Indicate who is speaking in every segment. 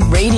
Speaker 1: Radio,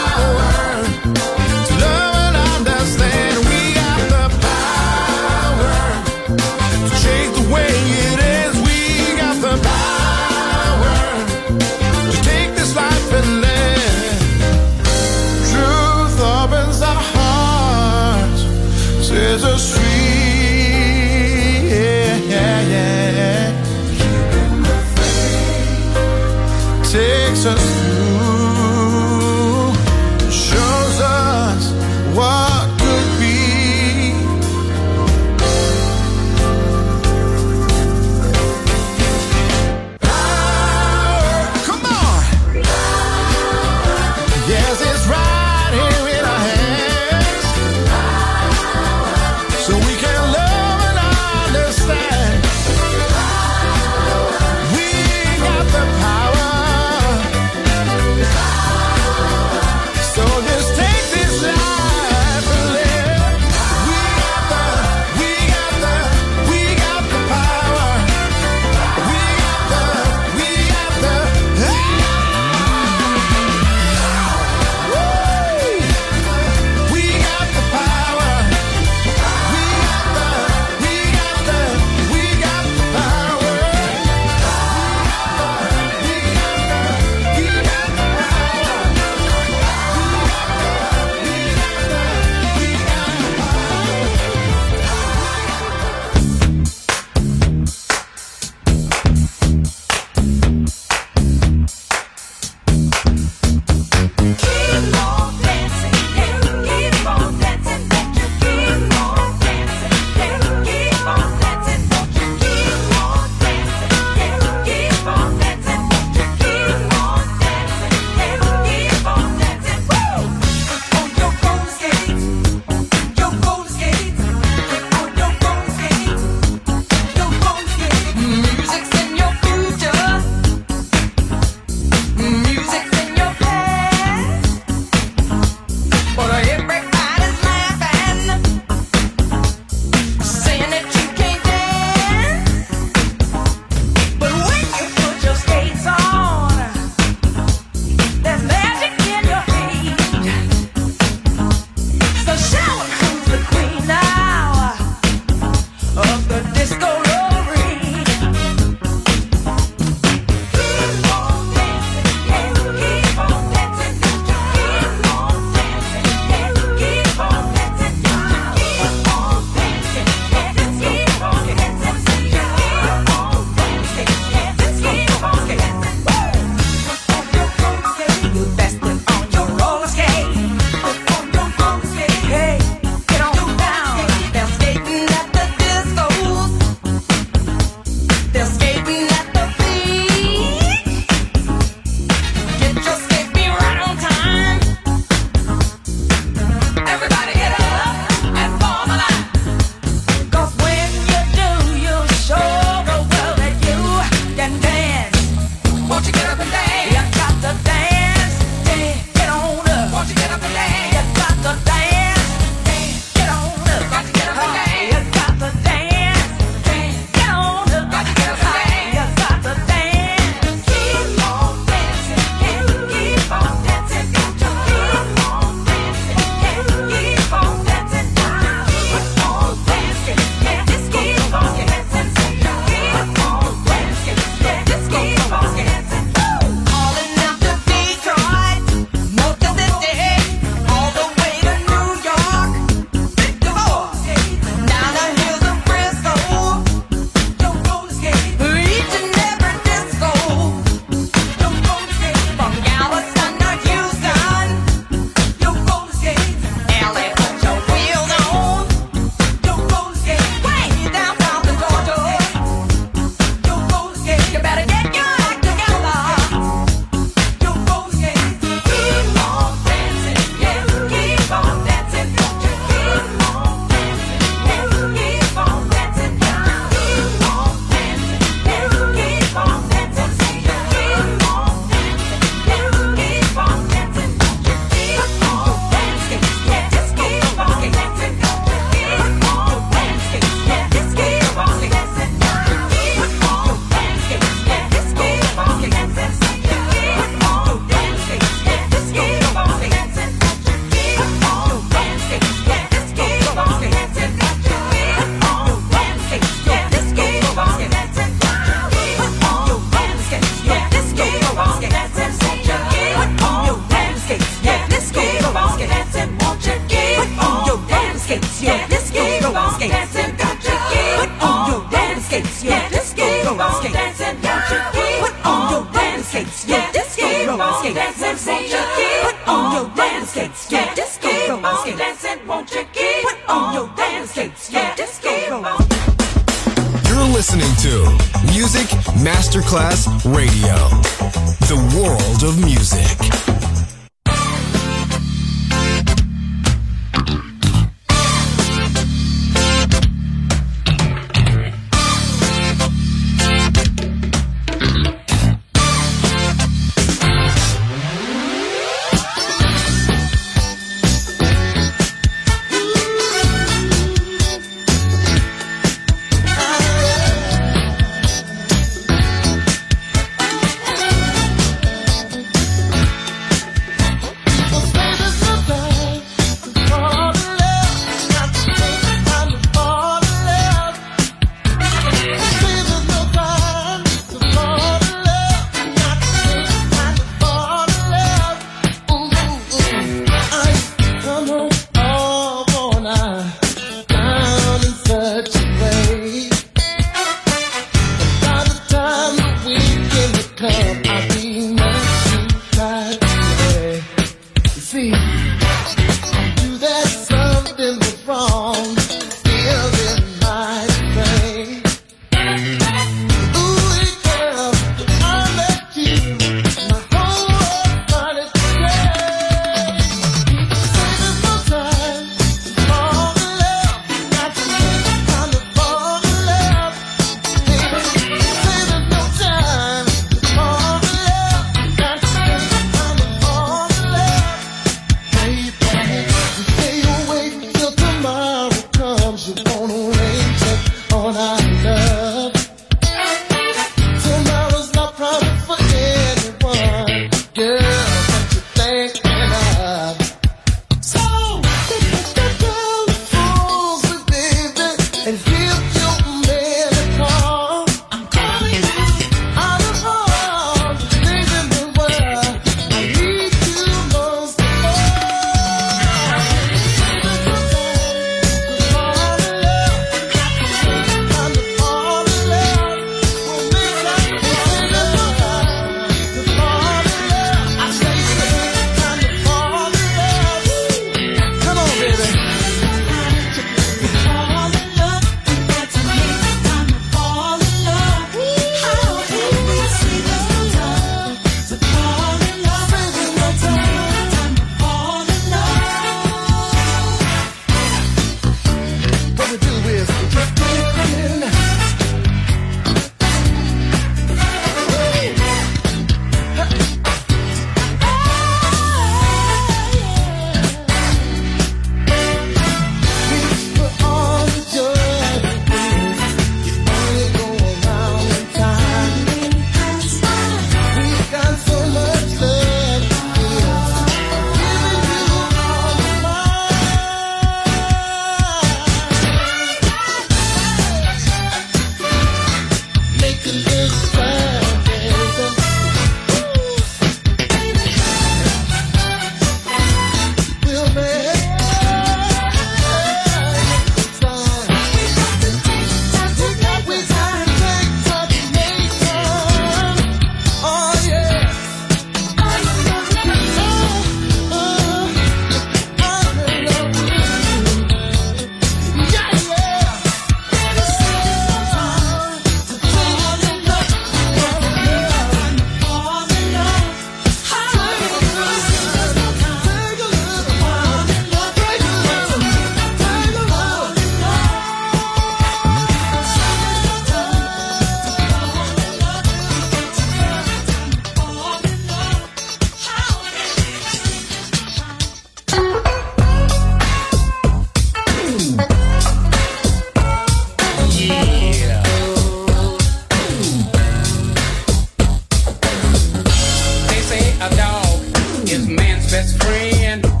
Speaker 2: Best friend.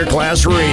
Speaker 3: Masterclass Radio.